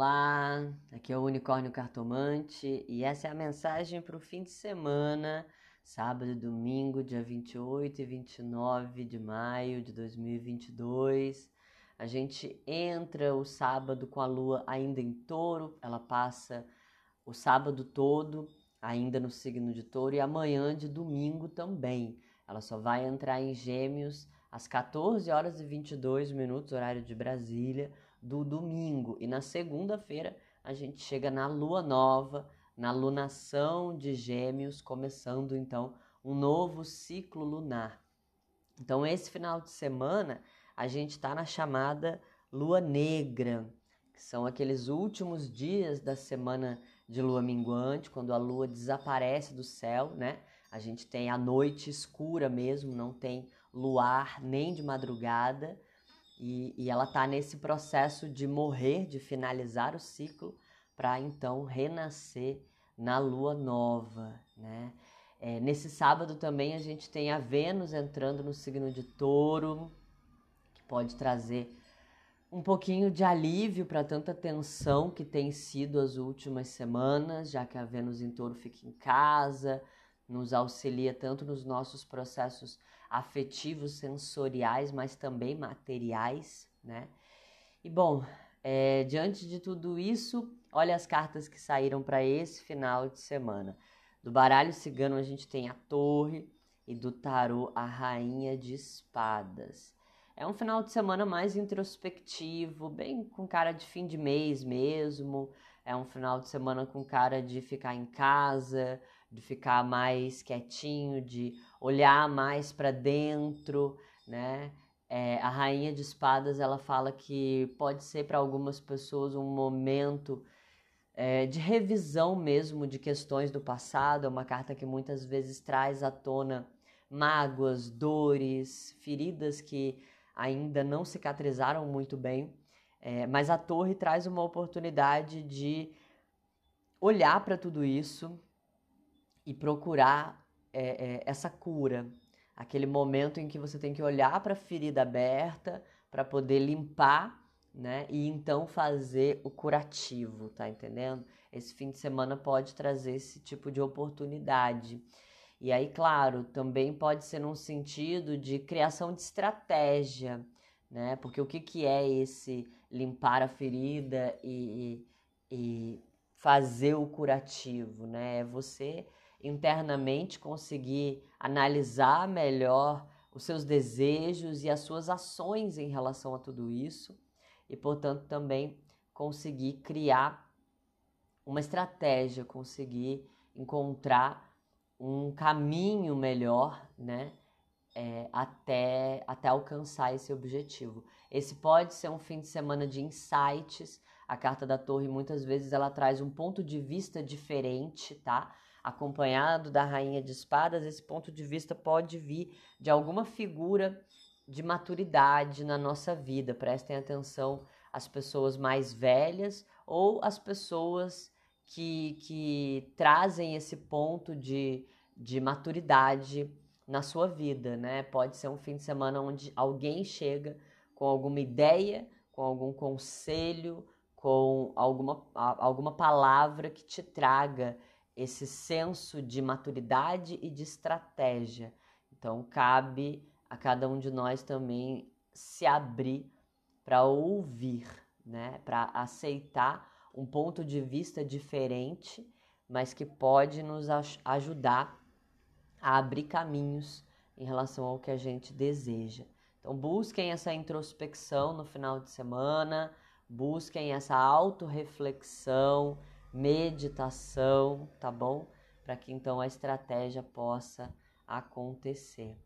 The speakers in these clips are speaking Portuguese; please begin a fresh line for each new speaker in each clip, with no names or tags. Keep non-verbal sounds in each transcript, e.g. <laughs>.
Olá, aqui é o Unicórnio Cartomante e essa é a mensagem para o fim de semana, sábado e domingo, dia 28 e 29 de maio de 2022. A gente entra o sábado com a lua ainda em touro, ela passa o sábado todo ainda no signo de touro e amanhã de domingo também. Ela só vai entrar em Gêmeos às 14 horas e 22 minutos, horário de Brasília do domingo. E na segunda-feira a gente chega na lua nova, na lunação de Gêmeos, começando então um novo ciclo lunar. Então, esse final de semana a gente está na chamada lua negra, que são aqueles últimos dias da semana de lua minguante, quando a lua desaparece do céu, né? A gente tem a noite escura mesmo, não tem luar nem de madrugada. E, e ela está nesse processo de morrer, de finalizar o ciclo, para então renascer na lua nova, né? É, nesse sábado também a gente tem a Vênus entrando no signo de Touro, que pode trazer um pouquinho de alívio para tanta tensão que tem sido as últimas semanas, já que a Vênus em Touro fica em casa, nos auxilia tanto nos nossos processos afetivos, sensoriais, mas também materiais, né? E bom, é, diante de tudo isso, olha as cartas que saíram para esse final de semana. Do baralho cigano a gente tem a torre e do tarô a rainha de espadas. É um final de semana mais introspectivo, bem com cara de fim de mês mesmo. É um final de semana com cara de ficar em casa, de ficar mais quietinho, de olhar mais para dentro, né? É, a rainha de espadas ela fala que pode ser para algumas pessoas um momento é, de revisão mesmo de questões do passado. É uma carta que muitas vezes traz à tona mágoas, dores, feridas que ainda não cicatrizaram muito bem. É, mas a torre traz uma oportunidade de olhar para tudo isso, e procurar é, é, essa cura, aquele momento em que você tem que olhar para a ferida aberta para poder limpar, né? E então fazer o curativo, tá entendendo? Esse fim de semana pode trazer esse tipo de oportunidade. E aí, claro, também pode ser num sentido de criação de estratégia, né? Porque o que, que é esse limpar a ferida e, e fazer o curativo, né? É você internamente conseguir analisar melhor os seus desejos e as suas ações em relação a tudo isso e, portanto, também conseguir criar uma estratégia, conseguir encontrar um caminho melhor, né? É, até, até alcançar esse objetivo. Esse pode ser um fim de semana de insights. A carta da torre muitas vezes ela traz um ponto de vista diferente, tá? Acompanhado da rainha de espadas, esse ponto de vista pode vir de alguma figura de maturidade na nossa vida. Prestem atenção às pessoas mais velhas ou às pessoas que, que trazem esse ponto de, de maturidade na sua vida, né? Pode ser um fim de semana onde alguém chega com alguma ideia, com algum conselho, com alguma, alguma palavra que te traga esse senso de maturidade e de estratégia. Então, cabe a cada um de nós também se abrir para ouvir, né? para aceitar um ponto de vista diferente, mas que pode nos ajudar a abrir caminhos em relação ao que a gente deseja. Então, busquem essa introspecção no final de semana, busquem essa autorreflexão meditação, tá bom? Para que então a estratégia possa acontecer.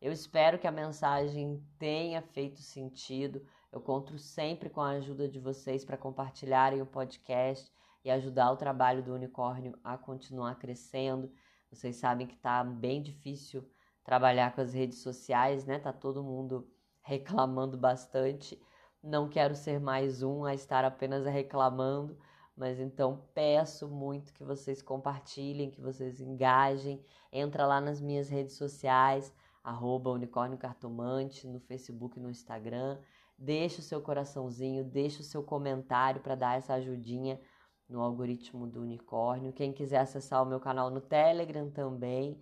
Eu espero que a mensagem tenha feito sentido. Eu conto sempre com a ajuda de vocês para compartilharem o podcast e ajudar o trabalho do unicórnio a continuar crescendo. Vocês sabem que está bem difícil trabalhar com as redes sociais, né? Tá todo mundo <laughs> reclamando bastante. Não quero ser mais um a estar apenas reclamando, mas então peço muito que vocês compartilhem, que vocês engajem. Entra lá nas minhas redes sociais, arroba unicórnio cartomante, no Facebook e no Instagram. deixa o seu coraçãozinho, deixa o seu comentário para dar essa ajudinha no algoritmo do unicórnio. Quem quiser acessar o meu canal no Telegram também,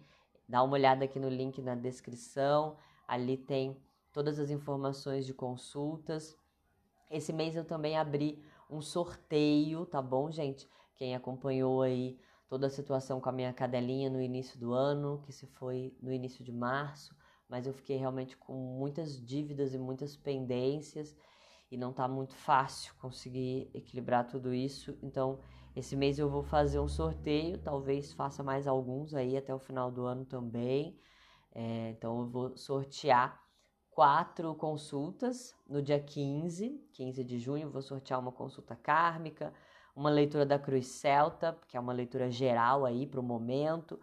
dá uma olhada aqui no link na descrição. Ali tem todas as informações de consultas. Esse mês eu também abri um sorteio, tá bom, gente? Quem acompanhou aí toda a situação com a minha cadelinha no início do ano, que se foi no início de março, mas eu fiquei realmente com muitas dívidas e muitas pendências e não tá muito fácil conseguir equilibrar tudo isso. Então, esse mês eu vou fazer um sorteio, talvez faça mais alguns aí até o final do ano também. É, então, eu vou sortear quatro consultas no dia 15, 15 de junho. Vou sortear uma consulta kármica, uma leitura da Cruz Celta, que é uma leitura geral aí para o momento,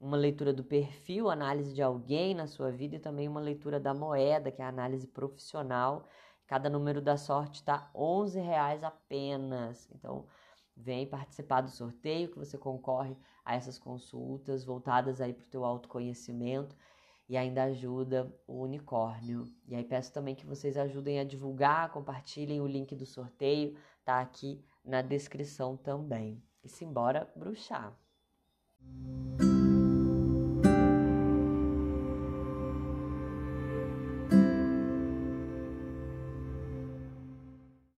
uma leitura do perfil, análise de alguém na sua vida e também uma leitura da moeda, que é a análise profissional. Cada número da sorte está R$ reais apenas. Então, vem participar do sorteio que você concorre a essas consultas voltadas aí para o teu autoconhecimento e ainda ajuda o unicórnio. E aí peço também que vocês ajudem a divulgar, compartilhem o link do sorteio, tá aqui na descrição também. E simbora bruxar.